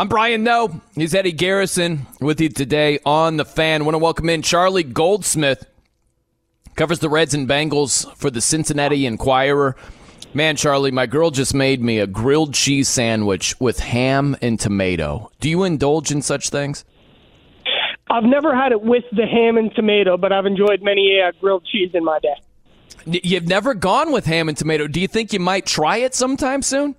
I'm Brian Noe. He's Eddie Garrison with you today on the fan. Want to welcome in Charlie Goldsmith. Covers the Reds and Bengals for the Cincinnati Enquirer. Man, Charlie, my girl just made me a grilled cheese sandwich with ham and tomato. Do you indulge in such things? I've never had it with the ham and tomato, but I've enjoyed many uh, grilled cheese in my day. You've never gone with ham and tomato. Do you think you might try it sometime soon?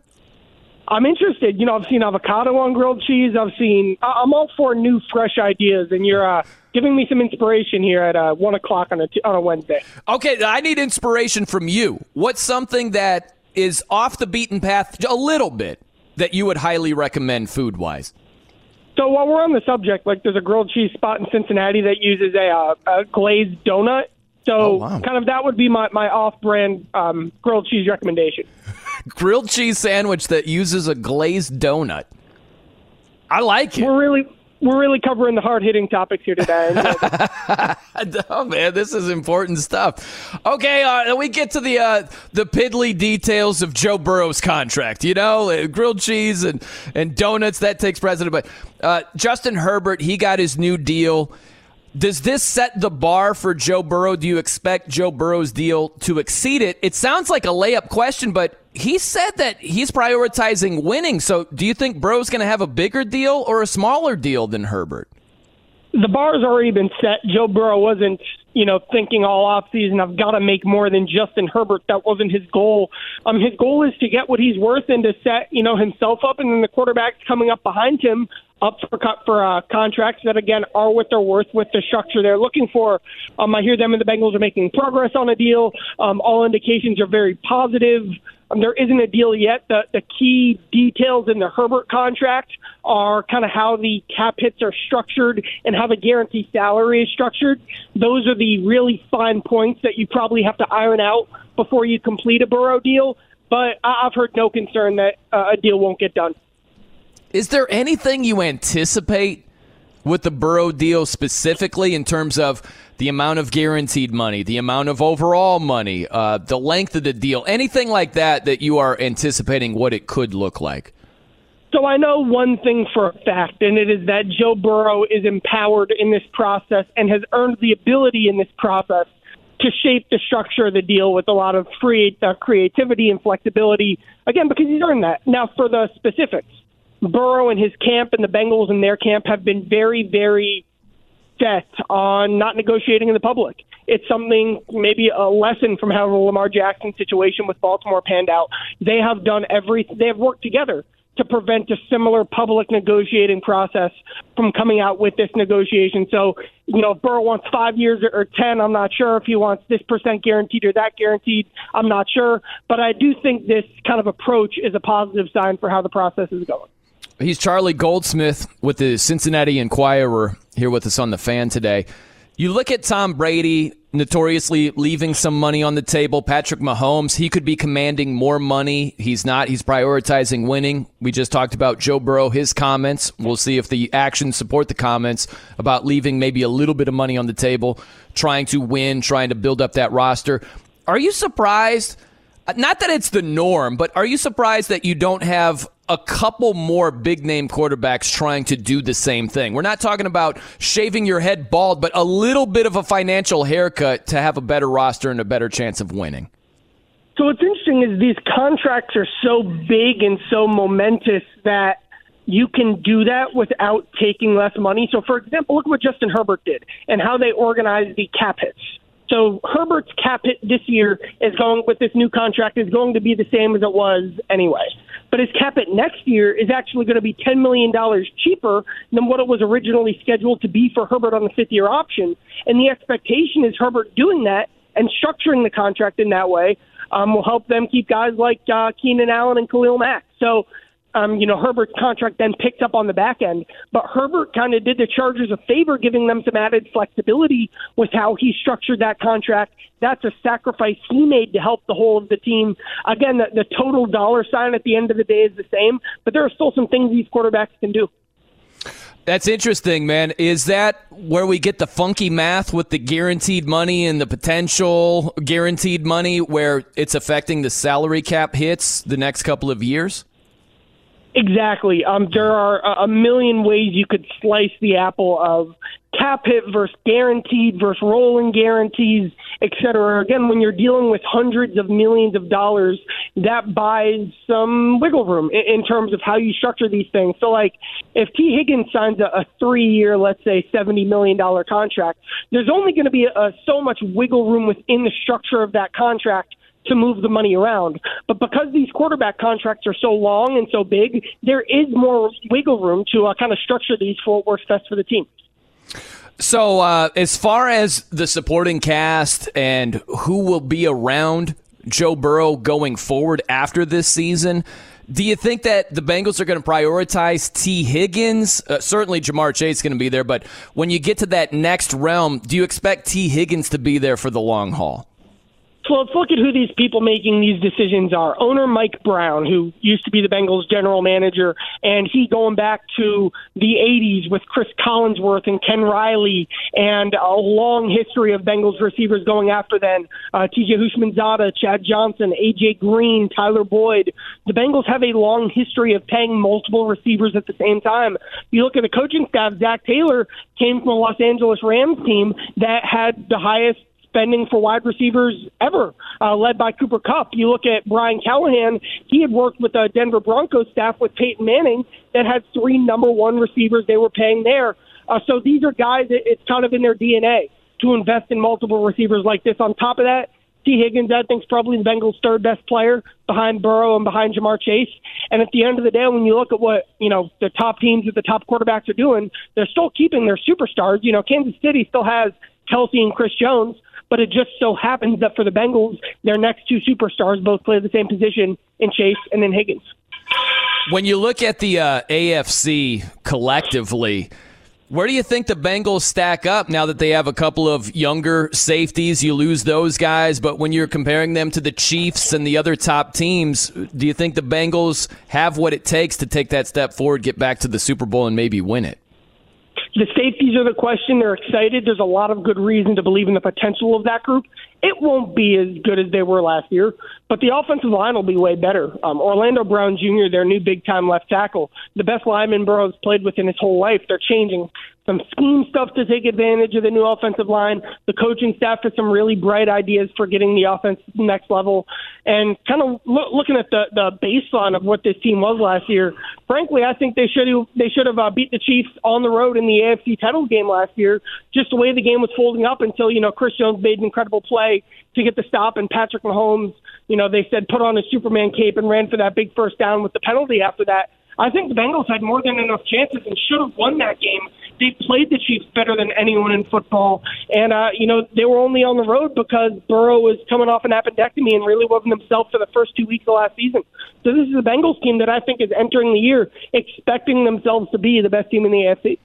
I'm interested. You know, I've seen avocado on grilled cheese. I've seen. I'm all for new, fresh ideas, and you're uh, giving me some inspiration here at uh, one o'clock on a t- on a Wednesday. Okay, I need inspiration from you. What's something that is off the beaten path a little bit that you would highly recommend food wise? So while we're on the subject, like there's a grilled cheese spot in Cincinnati that uses a, uh, a glazed donut. So Oh, wow. kind of that would be my my off-brand um, grilled cheese recommendation. Grilled cheese sandwich that uses a glazed donut. I like it. We're really we're really covering the hard-hitting topics here today. oh man, this is important stuff. Okay, uh, we get to the uh, the piddly details of Joe Burrow's contract. You know, uh, grilled cheese and and donuts that takes precedent. But uh, Justin Herbert, he got his new deal. Does this set the bar for Joe Burrow? Do you expect Joe Burrow's deal to exceed it? It sounds like a layup question, but he said that he's prioritizing winning. So, do you think Burrow's going to have a bigger deal or a smaller deal than Herbert? the bar's already been set. Joe Burrow wasn't, you know, thinking all off season. I've got to make more than Justin Herbert. That wasn't his goal. Um, his goal is to get what he's worth and to set, you know, himself up, and then the quarterbacks coming up behind him up for for uh, contracts that again are what they're worth with the structure they're looking for. Um, I hear them and the Bengals are making progress on a deal. Um, all indications are very positive. Um, there isn't a deal yet. The, the key details in the Herbert contract are kind of how the cap hits are structured and how the guarantee salary is structured. Those are the really fine points that you probably have to iron out before you complete a Burrow deal. But I've heard no concern that uh, a deal won't get done. Is there anything you anticipate with the Burrow deal specifically in terms of the amount of guaranteed money, the amount of overall money, uh, the length of the deal, anything like that that you are anticipating what it could look like? So I know one thing for a fact, and it is that Joe Burrow is empowered in this process and has earned the ability in this process to shape the structure of the deal with a lot of free uh, creativity and flexibility. Again, because he's earned that. Now, for the specifics, Burrow and his camp and the Bengals and their camp have been very, very set on not negotiating in the public. It's something, maybe a lesson from how the Lamar Jackson situation with Baltimore panned out. They have done every, they have worked together to prevent a similar public negotiating process from coming out with this negotiation. So, you know, if Burrow wants five years or 10, I'm not sure. If he wants this percent guaranteed or that guaranteed, I'm not sure. But I do think this kind of approach is a positive sign for how the process is going. He's Charlie Goldsmith with the Cincinnati Enquirer here with us on the fan today. You look at Tom Brady notoriously leaving some money on the table. Patrick Mahomes, he could be commanding more money. He's not. He's prioritizing winning. We just talked about Joe Burrow, his comments. We'll see if the actions support the comments about leaving maybe a little bit of money on the table, trying to win, trying to build up that roster. Are you surprised? Not that it's the norm, but are you surprised that you don't have a couple more big name quarterbacks trying to do the same thing? We're not talking about shaving your head bald, but a little bit of a financial haircut to have a better roster and a better chance of winning. So what's interesting is these contracts are so big and so momentous that you can do that without taking less money. So, for example, look what Justin Herbert did and how they organized the cap hits. So Herbert's cap hit this year is going with this new contract is going to be the same as it was anyway. But his cap hit next year is actually going to be ten million dollars cheaper than what it was originally scheduled to be for Herbert on the fifth year option. And the expectation is Herbert doing that and structuring the contract in that way um, will help them keep guys like uh, Keenan Allen and Khalil Mack. So um, you know, Herbert's contract then picked up on the back end. But Herbert kind of did the Chargers a favor, giving them some added flexibility with how he structured that contract. That's a sacrifice he made to help the whole of the team. Again, the, the total dollar sign at the end of the day is the same, but there are still some things these quarterbacks can do. That's interesting, man. Is that where we get the funky math with the guaranteed money and the potential guaranteed money where it's affecting the salary cap hits the next couple of years? Exactly. Um, there are a million ways you could slice the apple of cap hit versus guaranteed versus rolling guarantees, et cetera. Again, when you're dealing with hundreds of millions of dollars, that buys some wiggle room in, in terms of how you structure these things. So, like, if Tee Higgins signs a, a three-year, let's say, seventy million dollar contract, there's only going to be a, a, so much wiggle room within the structure of that contract to move the money around. But because these quarterback contracts are so long and so big, there is more wiggle room to uh, kind of structure these for works best for the team. So, uh, as far as the supporting cast and who will be around Joe Burrow going forward after this season, do you think that the Bengals are going to prioritize Tee Higgins? Uh, certainly, Ja'Marr Chase is going to be there, but when you get to that next realm, do you expect Tee Higgins to be there for the long haul? So let's look at who these people making these decisions are. Owner Mike Brown, who used to be the Bengals general manager, and he going back to the 80s with Chris Collinsworth and Ken Riley, and a long history of Bengals receivers going after then. Uh, TJ Houshmandzadeh, Chad Johnson, AJ Green, Tyler Boyd. The Bengals have a long history of paying multiple receivers at the same time. You look at the coaching staff, Zac Taylor came from a Los Angeles Rams team that had the highest spending for wide receivers ever, uh, led by Cooper Kupp. You look at Brian Callahan; he had worked with the Denver Broncos staff with Peyton Manning that had three number one receivers they were paying there. Uh, so these are guys; it's kind of in their DNA to invest in multiple receivers like this. On top of that, Tee Higgins, I think, is probably the Bengals' third best player behind Burrow and behind Ja'Marr Chase. And at the end of the day, when you look at what you know the top teams with the top quarterbacks are doing, they're still keeping their superstars. You know, Kansas City still has Kelce and Chris Jones, but it just so happens that for the Bengals, their next two superstars both play the same position in Chase and in Higgins. When you look at the uh, AFC collectively, where do you think the Bengals stack up now that they have a couple of younger safeties? You lose those guys, but when you're comparing them to the Chiefs and the other top teams, do you think the Bengals have what it takes to take that step forward, get back to the Super Bowl, and maybe win it? The safeties are the question. They're excited. There's a lot of good reason to believe in the potential of that group. It won't be as good as they were last year, but the offensive line will be way better. Um, Orlando Brown Jr., their new big time left tackle, the best lineman Burrow's played with in his whole life. They're changing some scheme stuff to take advantage of the new offensive line. The coaching staff has some really bright ideas for getting the offense next level. And kind of lo- looking at the, the baseline of what this team was last year, frankly, I think they should they should have uh, beat the Chiefs on the road in the AFC title game last year. Just the way the game was folding up until you know Chris Jones made an incredible play to get the stop, and Patrick Mahomes, you know, they said put on a Superman cape and ran for that big first down with the penalty after that. I think the Bengals had more than enough chances and should have won that game. They played the Chiefs better than anyone in football, and uh, you know they were only on the road because Burrow was coming off an appendectomy and really wasn't himself for the first two weeks of last season. So this is a Bengals team that I think is entering the year expecting themselves to be the best team in the AFC.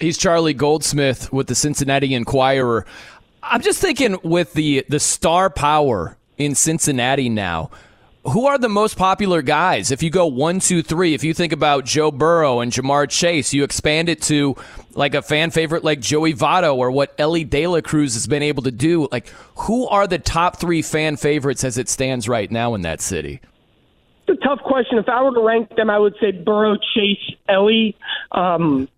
He's Charlie Goldsmith with the Cincinnati Enquirer. I'm just thinking with the the star power in Cincinnati now who are the most popular guys? If you go one, two, three, if you think about Joe Burrow and Ja'Marr Chase, you expand it to like a fan favorite like Joey Votto or what Elly De La Cruz has been able to do. Like, who are the top three fan favorites as it stands right now in that city? It's a tough question. If I were to rank them, I would say Burrow, Chase, Elly. Um,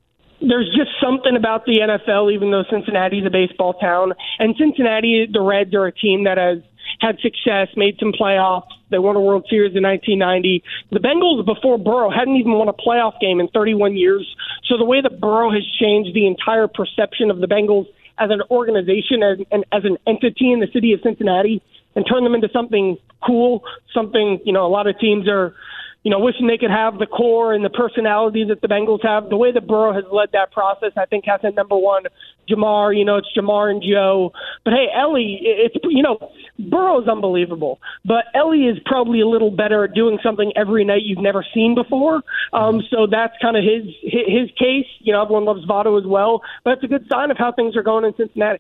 there's just something about the NFL, even though Cincinnati's a baseball town, and Cincinnati, the Reds are a team that has had success, made some playoffs. They won a World Series in 1990. The Bengals, before Burrow, hadn't even won a playoff game in 31 years. So the way that Burrow has changed the entire perception of the Bengals as an organization and, and as an entity in the city of Cincinnati and turned them into something cool, something, you know, a lot of teams are you know, wishing they could have the core and the personality that the Bengals have. The way that Burrow has led that process, I think, has a number one. Ja'Marr, you know, it's Ja'Marr and Joe. But hey, Elly, it's you know, Burrow's unbelievable, but Elly is probably a little better at doing something every night you've never seen before. Um, so that's kind of his his case. You know, everyone loves Votto as well, but it's a good sign of how things are going in Cincinnati.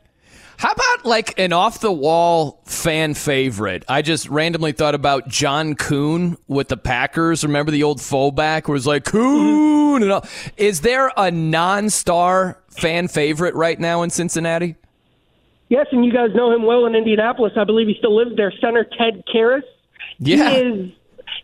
How about like an off the wall fan favorite? I just randomly thought about John Kuhn with the Packers. Remember the old fullback where was like Coon and all. Is there a non star fan favorite right now in Cincinnati? Yes, and you guys know him well in Indianapolis. I believe he still lives there. Center Ted Karras. Yeah. He is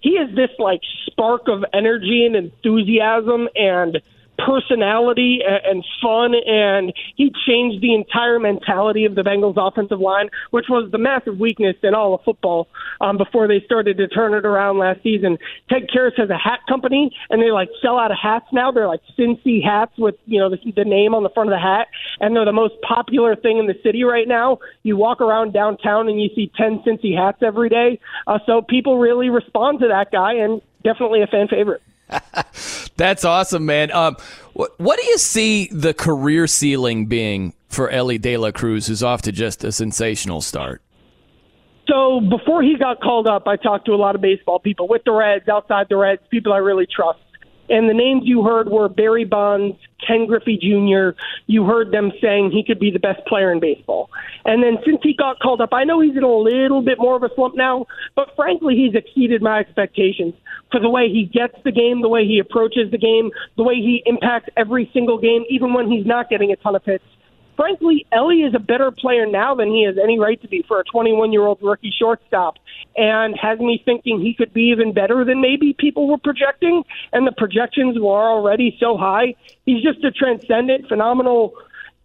he is this like spark of energy and enthusiasm and personality and fun, and he changed the entire mentality of the Bengals offensive line, which was the massive weakness in all of football um, before they started to turn it around last season. Ted Karras has a hat company, and they like sell out of hats now. They're like Cincy hats with you know the, the name on the front of the hat, and they're the most popular thing in the city right now. You walk around downtown and you see ten Cincy hats every day, uh, so people really respond to that guy, and definitely a fan favorite. That's awesome, man. Um, what, what do you see the career ceiling being for Elly De La Cruz, who's off to just a sensational start? So before he got called up, I talked to a lot of baseball people with the Reds, outside the Reds, people I really trust. And the names you heard were Barry Bonds, Ken Griffey Jr. You heard them saying he could be the best player in baseball. And then since he got called up, I know he's in a little bit more of a slump now, but frankly, he's exceeded my expectations for the way he gets the game, the way he approaches the game, the way he impacts every single game, even when he's not getting a ton of hits frankly, Elly is a better player now than he has any right to be for a 21 year old rookie shortstop, and has me thinking he could be even better than maybe people were projecting. And the projections were already so high. He's just a transcendent, phenomenal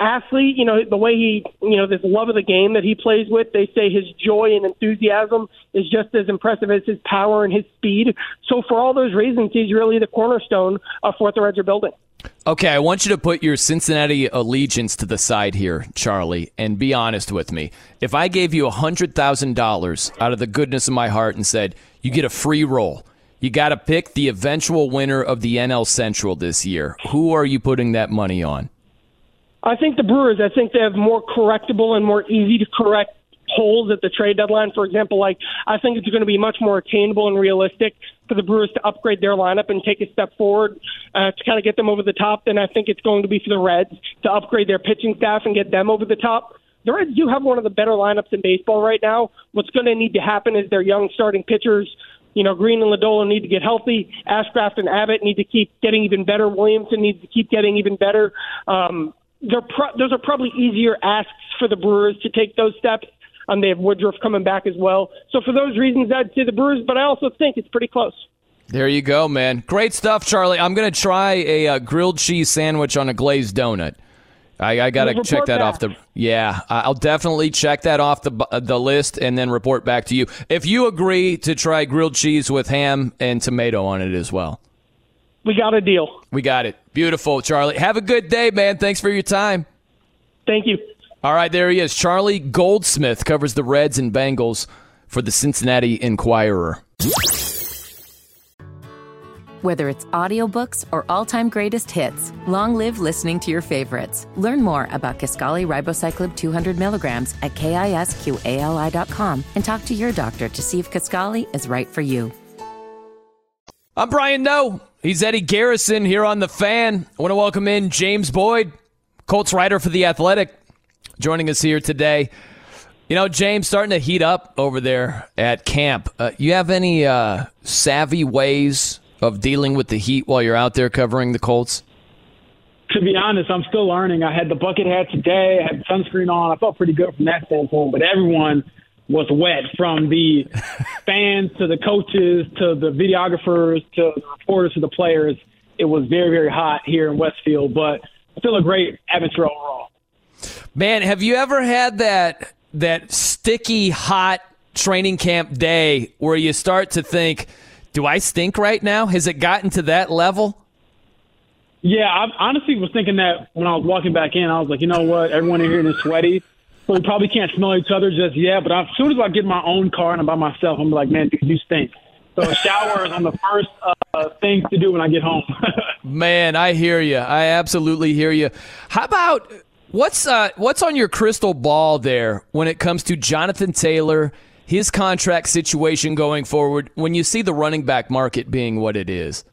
athlete. You know, the way he, you know, this love of the game that he plays with. They say his joy and enthusiasm is just as impressive as his power and his speed. So, for all those reasons, he's really the cornerstone of what the Reds are building. Okay, I want you to put your Cincinnati allegiance to the side here, Charlie, and be honest with me. If I gave you $100,000 out of the goodness of my heart and said, you get a free roll, you got to pick the eventual winner of the NL Central this year, who are you putting that money on? I think the Brewers, I think they have more correctable and more easy to correct holes at the trade deadline. For example, like I think it's going to be much more attainable and realistic for the Brewers to upgrade their lineup and take a step forward uh, to kind of get them over the top than I think it's going to be for the Reds to upgrade their pitching staff and get them over the top. The Reds do have one of the better lineups in baseball right now. What's going to need to happen is their young starting pitchers you know, Greene and Lodolo need to get healthy. Ashcraft and Abbott need to keep getting even better. Williamson needs to keep getting even better. Um, pro- those are probably easier asks for the Brewers to take those steps. Um, they have Woodruff coming back as well. So for those reasons, I'd say the Brewers, but I also think it's pretty close. There you go, man. Great stuff, Charlie. I'm going to try a uh, grilled cheese sandwich on a glazed donut. I, I got to check that back. off the. Yeah, I'll definitely check that off the the list and then report back to you. If you agree to try grilled cheese with ham and tomato on it as well, we got a deal. We got it. Beautiful, Charlie. Have a good day, man. Thanks for your time. Thank you. All right, there he is. Charlie Goldsmith covers the Reds and Bengals for the Cincinnati Enquirer. Whether it's audiobooks or all-time greatest hits, long live listening to your favorites. Learn more about Kisqali Ribociclib 200 milligrams at kisqali.com and talk to your doctor to see if Kisqali is right for you. I'm Brian Noe. He's Eddie Garrison here on The Fan. I want to welcome in James Boyd, Colts writer for The Athletic joining us here today. You know, James, starting to heat up over there at camp. Uh, you have any uh, savvy ways of dealing with the heat while you're out there covering the Colts? To be honest, I'm still learning. I had the bucket hat today. I had sunscreen on. I felt pretty good from that standpoint. But everyone was wet, from the fans to the coaches to the videographers to the reporters to the players. It was very, very hot here in Westfield, but still a great atmosphere overall. Man, have you ever had that that sticky hot training camp day where you start to think, do I stink right now? Has it gotten to that level? Yeah, I honestly was thinking that when I was walking back in. I was like, you know what? Everyone in here is sweaty, so we probably can't smell each other just yet. But as soon as I get my own car and I'm by myself, I'm like, man, dude, you stink. So shower is on the first uh, things to do when I get home. Man, I hear you. I absolutely hear you. How about what's uh, what's on your crystal ball there when it comes to Jonathan Taylor, his contract situation going forward? When you see the running back market being what it is.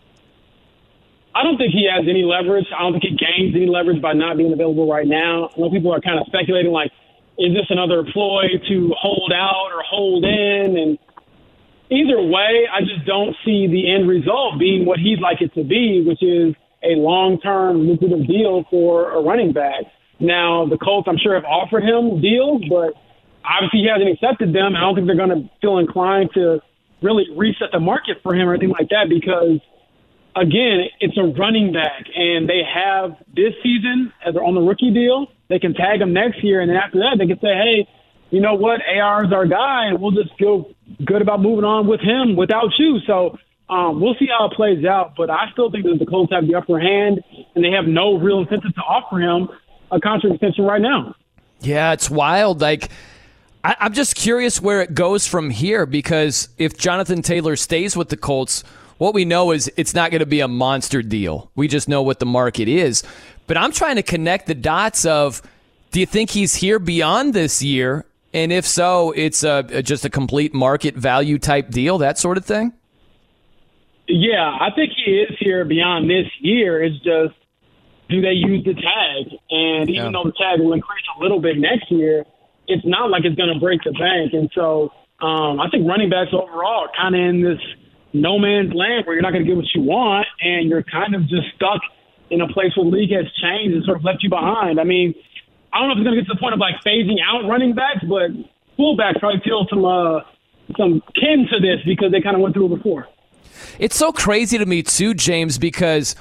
I don't think he has any leverage. I don't think he gains any leverage by not being available right now. I know people are kind of speculating, like, is this another ploy to hold out or hold in? And either way, I just don't see the end result being what he'd like it to be, which is a long-term lucrative deal for a running back. Now, the Colts, I'm sure, have offered him deals, but obviously he hasn't accepted them. I don't think they're going to feel inclined to really reset the market for him or anything like that because, again, it's a running back, and they have this season as they're on the rookie deal. They can tag him next year, and then after that, they can say, hey, you know what, AR is our guy, and we'll just feel good about moving on with him without you. So um, we'll see how it plays out. But I still think that the Colts have the upper hand, and they have no real incentive to offer him a contract extension right now. Yeah, it's wild. Like, I, I'm just curious where it goes from here because if Jonathan Taylor stays with the Colts, what we know is it's not going to be a monster deal. We just know what the market is. But I'm trying to connect the dots of do you think he's here beyond this year? And if so, it's a, just a complete market value type deal, that sort of thing? Yeah, I think he is here beyond this year. It's just do they use the tag? And even yeah. though the tag will increase a little bit next year, it's not like it's going to break the bank. And so um, I think running backs overall are kind of in this no man's land where you're not going to get what you want, and you're kind of just stuck in a place where the league has changed and sort of left you behind. I mean, I don't know if it's going to get to the point of like phasing out running backs, but fullbacks probably feel some uh, some kin to this because they kind of went through it before. It's so crazy to me too, James, because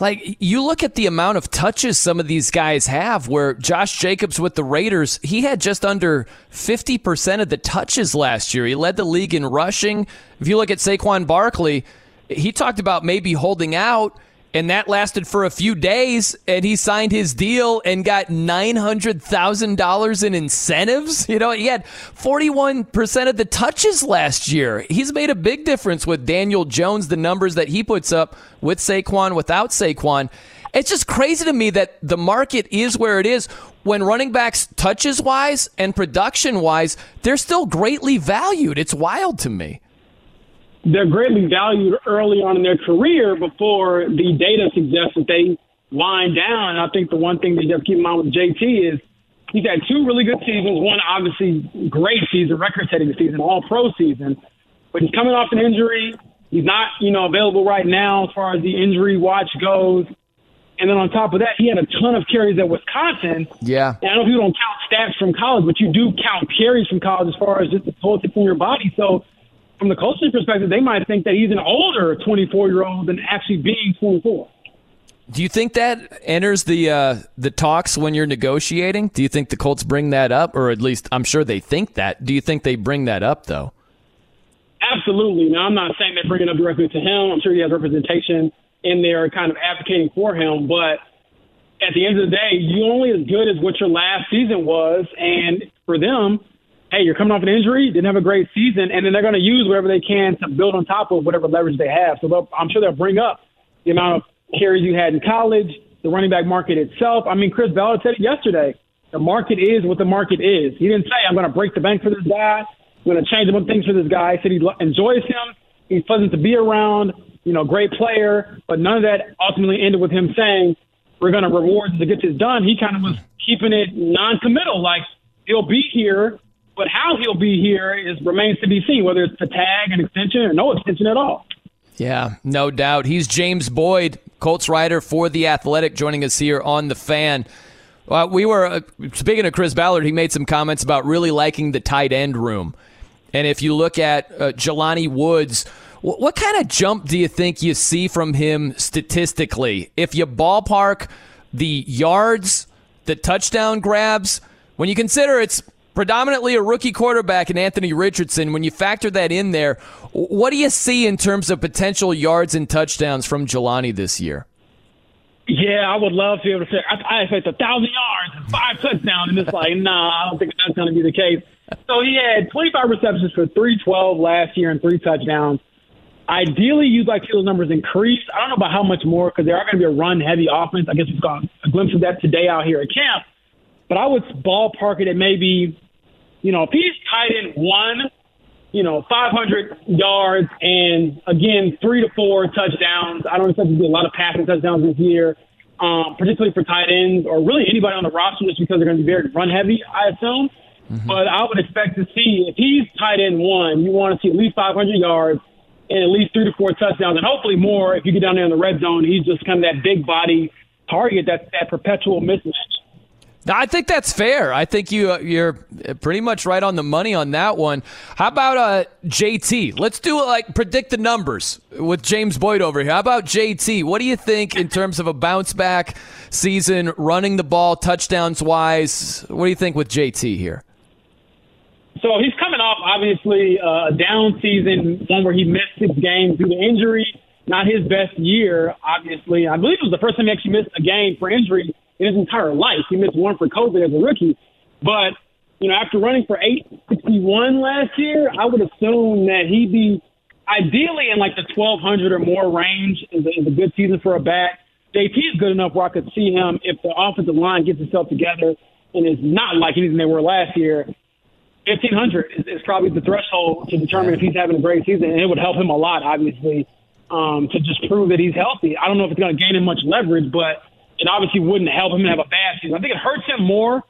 like you look at the amount of touches some of these guys have where Josh Jacobs with the Raiders, he had just under 50% of the touches last year. He led the league in rushing. If you look at Saquon Barkley, he talked about maybe holding out and that lasted for a few days and he signed his deal and got $900,000 in incentives. You know, he had 41% of the touches last year. He's made a big difference with Daniel Jones, the numbers that he puts up with Saquon, without Saquon. It's just crazy to me that the market is where it is when running backs touches wise and production wise, they're still greatly valued. It's wild to me they're greatly valued early on in their career before the data suggests that they wind down. And I think the one thing that you have to keep in mind with JT is he's had two really good seasons. One obviously great season, record-setting season, all pro season. But he's coming off an injury. He's not, you know, available right now as far as the injury watch goes. And then on top of that, he had a ton of carries at Wisconsin. Yeah. And I don't know people don't count stats from college, but you do count carries from college as far as just the total in your body. So from the coaching perspective, they might think that he's an older 24 year old than actually being 24. Do you think that enters the uh, the talks when you're negotiating? Do you think the Colts bring that up, or at least I'm sure they think that? Do you think they bring that up though? Absolutely. Now I'm not saying they bring it up directly to him. I'm sure he has representation in there, kind of advocating for him. But at the end of the day, you're only as good as what your last season was, and for them, hey, you're coming off an injury, didn't have a great season, and then they're going to use whatever they can to build on top of whatever leverage they have. So I'm sure they'll bring up the amount of carries you had in college, the running back market itself. I mean, Chris Ballard said it yesterday. The market is what the market is. He didn't say, I'm going to break the bank for this guy. I'm going to change of things for this guy. He said he enjoys him. He's pleasant to be around, you know, great player. But none of that ultimately ended with him saying, we're going to reward to get this done. He kind of was keeping it non-committal, like he'll be here but how he'll be here is remains to be seen, whether it's a tag, an extension, or no extension at all. Yeah, no doubt. He's James Boyd, Colts writer for The Athletic, joining us here on The Fan. Uh, we were, uh, speaking of Chris Ballard, he made some comments about really liking the tight end room. And if you look at uh, Jelani Woods, what kind of jump do you think you see from him statistically? If you ballpark the yards, the touchdown grabs, when you consider it's predominantly a rookie quarterback in Anthony Richardson. When you factor that in there, what do you see in terms of potential yards and touchdowns from Jelani this year? Yeah, I would love to be able to say I, I expect a thousand yards and five touchdowns, and it's like, nah, I don't think that's going to be the case. So he had 25 receptions for 312 last year and three touchdowns. Ideally, you'd like to see those numbers increase. I don't know about how much more because they are going to be a run heavy offense. I guess we've got a glimpse of that today out here at camp. But I would ballpark it at maybe, you know, if he's tight end one, you know, 500 yards and again, three to four touchdowns. I don't expect to see a lot of passing touchdowns this year, um, particularly for tight ends or really anybody on the roster just because they're going to be very run heavy, I assume. Mm-hmm. But I would expect to see if he's tight end one, you want to see at least 500 yards and at least three to four touchdowns, and hopefully more if you get down there in the red zone. He's just kind of that big body target that's that perpetual mismatch. I think that's fair. I think you uh, you're pretty much right on the money on that one. How about uh, JT? Let's do like predict the numbers with James Boyd over here. How about JT? What do you think in terms of a bounce back season, running the ball, touchdowns wise? What do you think with JT here? So he's coming off obviously uh, a down season, one where he missed six games due to injury. Not his best year, obviously. I believe it was the first time he actually missed a game for injury in his entire life. He missed one for COVID as a rookie. But, you know, after running for 861 last year, I would assume that he'd be ideally in like the 1200 or more range is a, is a good season for a back. JT is good enough where I could see him if the offensive line gets itself together and is not like anything they were last year. 1500 is, is probably the threshold to determine if he's having a great season, and it would help him a lot, obviously, um, to just prove that he's healthy. I don't know if it's going to gain him much leverage, but it obviously wouldn't help him to have a bad season. I think it hurts him more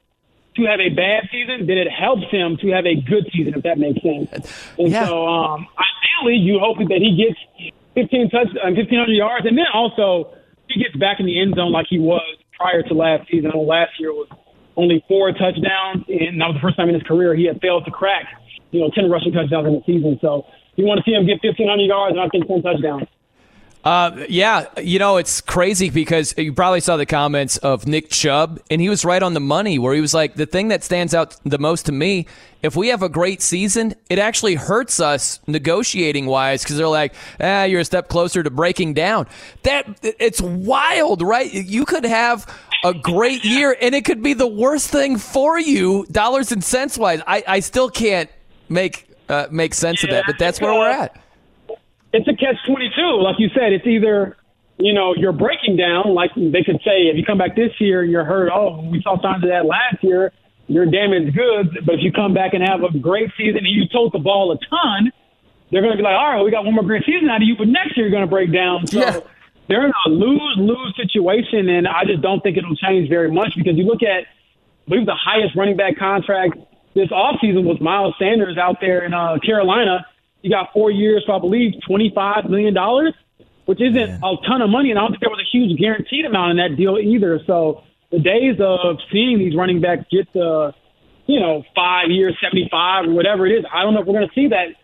to have a bad season than it helps him to have a good season, if that makes sense. And yeah. so, um, ideally, you hope that he gets 15 touch, uh, 1,500 yards, and then also he gets back in the end zone like he was prior to last season. I know last year was only four touchdowns, and that was the first time in his career he had failed to crack, you know, 10 rushing touchdowns in the season. So you want to see him get 1,500 yards and I think 10 touchdowns. Uh, yeah, you know, it's crazy because you probably saw the comments of Nick Chubb, and he was right on the money where he was like, the thing that stands out the most to me, if we have a great season, it actually hurts us negotiating wise because they're like, ah, you're a step closer to breaking down. That It's wild, right? You could have a great year, and it could be the worst thing for you, dollars and cents wise. I, I still can't make uh, make sense yeah, of that, but that's where we're at it's a catch 22. Like you said, it's either, you know, you're breaking down, like they could say, if you come back this year, you're hurt. Oh, we saw signs of that last year. You're damaged goods. But if you come back and have a great season and you tote the ball a ton, they're going to be like, all right, we got one more great season out of you, but next year you're going to break down. So yeah. they're in a lose lose situation, and I just don't think it'll change very much because you look at, I believe the highest running back contract this offseason was Miles Sanders out there in uh, Carolina He got four years for, I believe, $25 million, which isn't Man. a ton of money. And I don't think there was a huge guaranteed amount in that deal either. So the days of seeing these running backs get the, you know, five years, 75 or whatever it is, I don't know if we're going to see that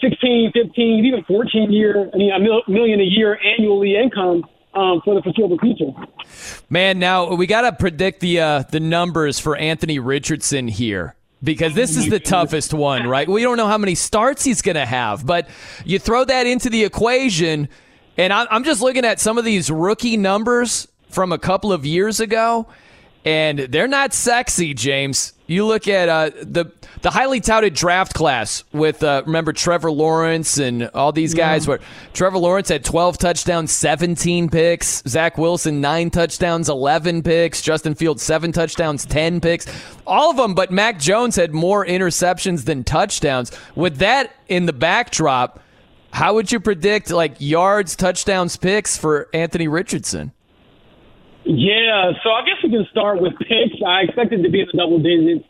16, 15, even 14 year, I mean, a million a year annually income um, for the foreseeable future. Man, now we got to predict the uh, the numbers for Anthony Richardson here because this is the toughest one, right? We don't know how many starts he's going to have, but you throw that into the equation, and I'm just looking at some of these rookie numbers from a couple of years ago, and they're not sexy, James. You look at uh, the the highly touted draft class with uh, remember Trevor Lawrence and all these guys. Yeah. Where Trevor Lawrence had 12 touchdowns, 17 picks. Zach Wilson nine touchdowns, 11 picks. Justin Fields seven touchdowns, 10 picks. All of them, but Mac Jones had more interceptions than touchdowns. With that in the backdrop, how would you predict like yards, touchdowns, picks for Anthony Richardson? Yeah, so I guess we can start with picks. I expected to be in the double digits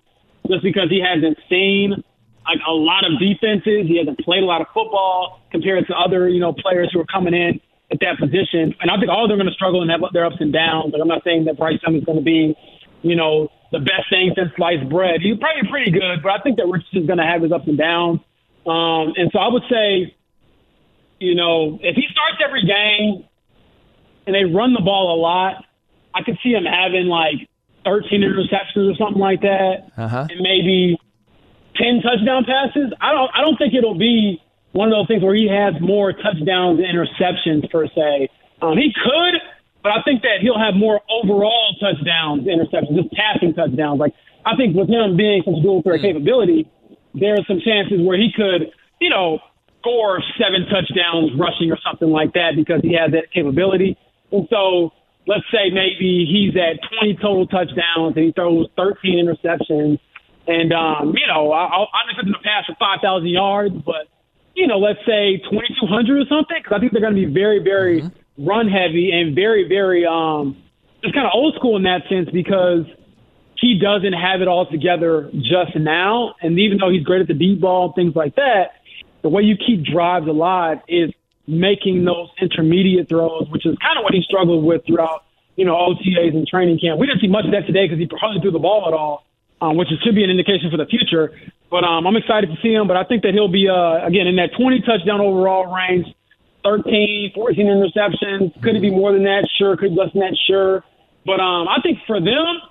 just because he hasn't seen like a lot of defenses. He hasn't played a lot of football compared to other, you know, players who are coming in at that position. And I think all of them are going to struggle and have their ups and downs. Like I'm not saying that Bryce Young is going to be, you know, the best thing since sliced bread. He's probably pretty good, but I think that Richardson's going to have his ups and downs. Um, and so I would say, you know, if he starts every game and they run the ball a lot, I could see him having like 13 interceptions or something like that, uh-huh. and maybe 10 touchdown passes. I don't I don't think it'll be one of those things where he has more touchdowns and interceptions per se. Um, he could, but I think that he'll have more overall touchdowns, interceptions, just passing touchdowns. Like I think with him being such a dual threat mm. capability, there are some chances where he could, you know, score seven touchdowns rushing or something like that because he has that capability. And so let's say maybe he's at 20 total touchdowns and he throws 13 interceptions. And, um, you know, I, I'm expecting to pass for 5,000 yards, but, you know, let's say 2,200 or something, because I think they're going to be very, very mm-hmm. run heavy and very, very, um, just kind of old school in that sense because he doesn't have it all together just now. And even though he's great at the deep ball and things like that, the way you keep drives alive is making those intermediate throws, which is kind of what he struggled with throughout, you know, OTAs and training camp. We didn't see much of that today because he hardly threw the ball at all, um, which should be an indication for the future. But um, I'm excited to see him. But I think that he'll be, uh, again, in that 20 touchdown overall range, 13, 14 interceptions. Could it be more than that? Sure. Could it be less than that? Sure. But um, I think for them,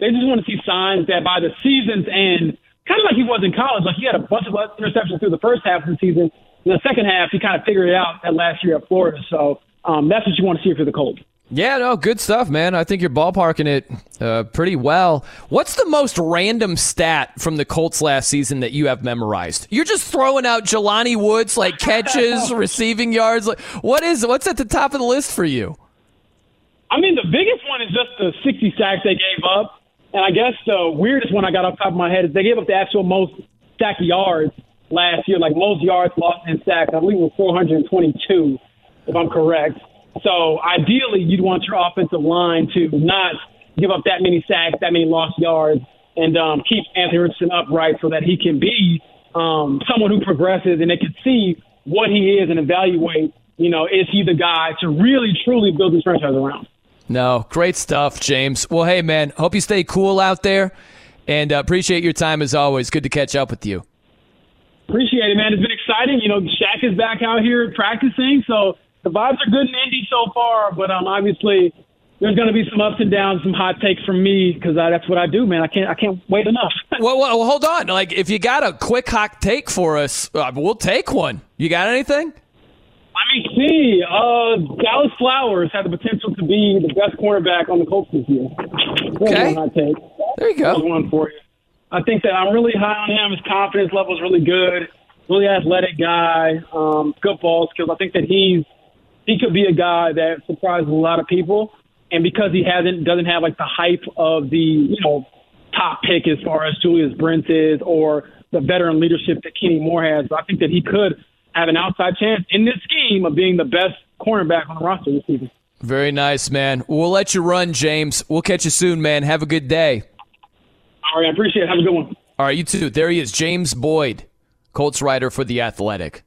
they just want to see signs that by the season's end, kind of like he was in college, like he had a bunch of interceptions through the first half of the season in the second half, he kind of figured it out that last year at Florida. So um, that's what you want to see for the Colts. Yeah, no, good stuff, man. I think you're ballparking it uh, pretty well. What's the most random stat from the Colts last season that you have memorized? You're just throwing out Jelani Woods like catches, receiving yards. Like, what is what's at the top of the list for you? I mean, the biggest one is just the 60 sacks they gave up, and I guess the weirdest one I got off the top of my head is they gave up the actual most sack yards last year, like most yards lost in sacks. I believe it was 422, if I'm correct. So ideally, you'd want your offensive line to not give up that many sacks, that many lost yards, and um, keep Anthony Richardson upright so that he can be um, someone who progresses and they can see what he is and evaluate, you know, is he the guy to really, truly build this franchise around. No, great stuff, James. Well, hey, man, hope you stay cool out there and uh, appreciate your time as always. Good to catch up with you. Appreciate it, man. It's been exciting. You know, Shaq is back out here practicing, so the vibes are good in Indy so far. But um, obviously, there's going to be some ups and downs, some hot takes from me because that's what I do, man. I can't, I can't wait enough. well, well, hold on. Like, if you got a quick hot take for us, uh, we'll take one. You got anything? Let me see. Uh, Dallis Flowers had the potential to be the best cornerback on the Colts this year. Okay. There you go. one for you. I think that I'm really high on him. His confidence level is really good. Really athletic guy. Um, good ball skills. I think that he's he could be a guy that surprises a lot of people. And because he hasn't doesn't have like the hype of the you know top pick as far as Julius Brents is or the veteran leadership that Kenny Moore has, but I think that he could have an outside chance in this scheme of being the best cornerback on the roster this season. Very nice, man. We'll let you run, James. We'll catch you soon, man. Have a good day. All right, I appreciate it. Have a good one. All right, you too. There he is, James Boyd, Colts writer for The Athletic.